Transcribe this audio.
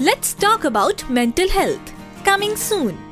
Let's talk about mental health. Coming soon.